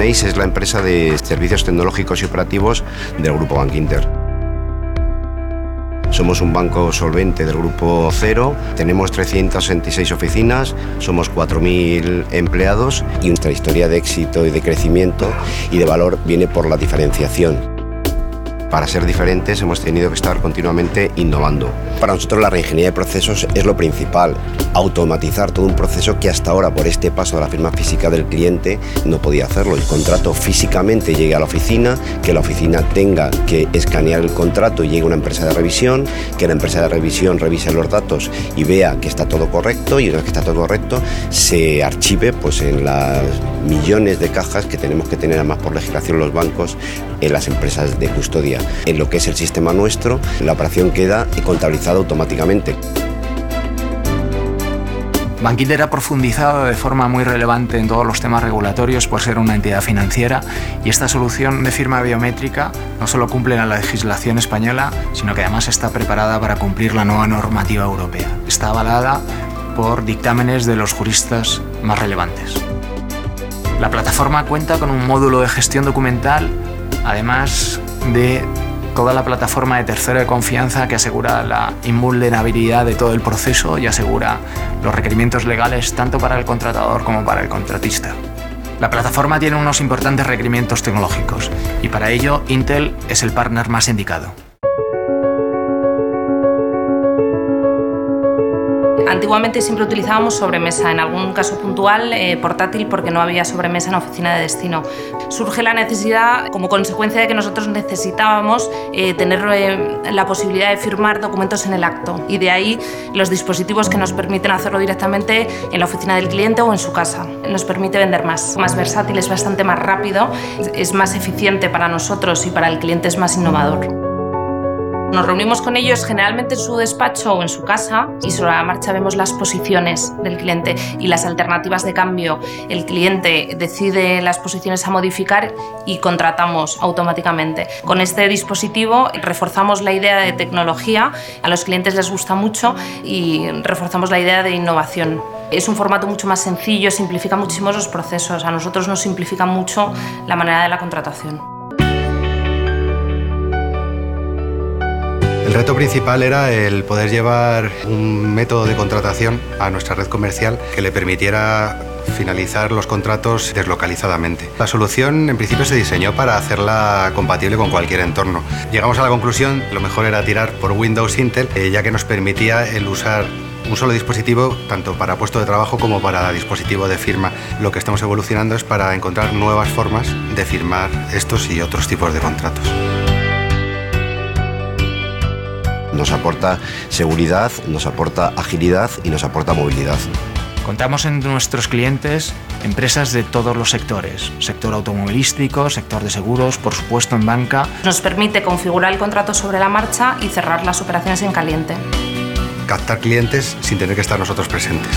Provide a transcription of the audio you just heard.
Es la empresa de servicios tecnológicos y operativos del Grupo Bank Inter. Somos un banco solvente del grupo Cero, tenemos 366 oficinas, somos 4.000 empleados y nuestra historia de éxito y de crecimiento y de valor viene por la diferenciación para ser diferentes hemos tenido que estar continuamente innovando. Para nosotros la reingeniería de procesos es lo principal, automatizar todo un proceso que hasta ahora por este paso de la firma física del cliente no podía hacerlo. El contrato físicamente llegue a la oficina, que la oficina tenga que escanear el contrato y llegue a una empresa de revisión, que la empresa de revisión revise los datos y vea que está todo correcto y una vez que está todo correcto se archive pues en las millones de cajas que tenemos que tener además por legislación los bancos en las empresas de custodia. En lo que es el sistema nuestro, la operación queda contabilizada automáticamente. Bankinter ha profundizado de forma muy relevante en todos los temas regulatorios por ser una entidad financiera y esta solución de firma biométrica no solo cumple la legislación española, sino que además está preparada para cumplir la nueva normativa europea. Está avalada por dictámenes de los juristas más relevantes. La plataforma cuenta con un módulo de gestión documental, además de toda la plataforma de tercero de confianza que asegura la invulnerabilidad de todo el proceso y asegura los requerimientos legales tanto para el contratador como para el contratista. La plataforma tiene unos importantes requerimientos tecnológicos y para ello Intel es el partner más indicado. Antiguamente siempre utilizábamos sobremesa, en algún caso puntual eh, portátil porque no había sobremesa en la oficina de destino. Surge la necesidad, como consecuencia de que nosotros necesitábamos eh, tener eh, la posibilidad de firmar documentos en el acto y de ahí los dispositivos que nos permiten hacerlo directamente en la oficina del cliente o en su casa. Nos permite vender más, más versátil, es bastante más rápido, es más eficiente para nosotros y para el cliente es más innovador. Nos reunimos con ellos generalmente en su despacho o en su casa y sobre la marcha vemos las posiciones del cliente y las alternativas de cambio. El cliente decide las posiciones a modificar y contratamos automáticamente. Con este dispositivo reforzamos la idea de tecnología, a los clientes les gusta mucho y reforzamos la idea de innovación. Es un formato mucho más sencillo, simplifica muchísimo los procesos. A nosotros nos simplifica mucho la manera de la contratación. El reto principal era el poder llevar un método de contratación a nuestra red comercial que le permitiera finalizar los contratos deslocalizadamente. La solución en principio se diseñó para hacerla compatible con cualquier entorno. Llegamos a la conclusión, lo mejor era tirar por Windows Intel, eh, ya que nos permitía el usar un solo dispositivo tanto para puesto de trabajo como para dispositivo de firma. Lo que estamos evolucionando es para encontrar nuevas formas de firmar estos y otros tipos de contratos nos aporta seguridad, nos aporta agilidad y nos aporta movilidad. Contamos en nuestros clientes empresas de todos los sectores, sector automovilístico, sector de seguros, por supuesto en banca. Nos permite configurar el contrato sobre la marcha y cerrar las operaciones en caliente. Captar clientes sin tener que estar nosotros presentes.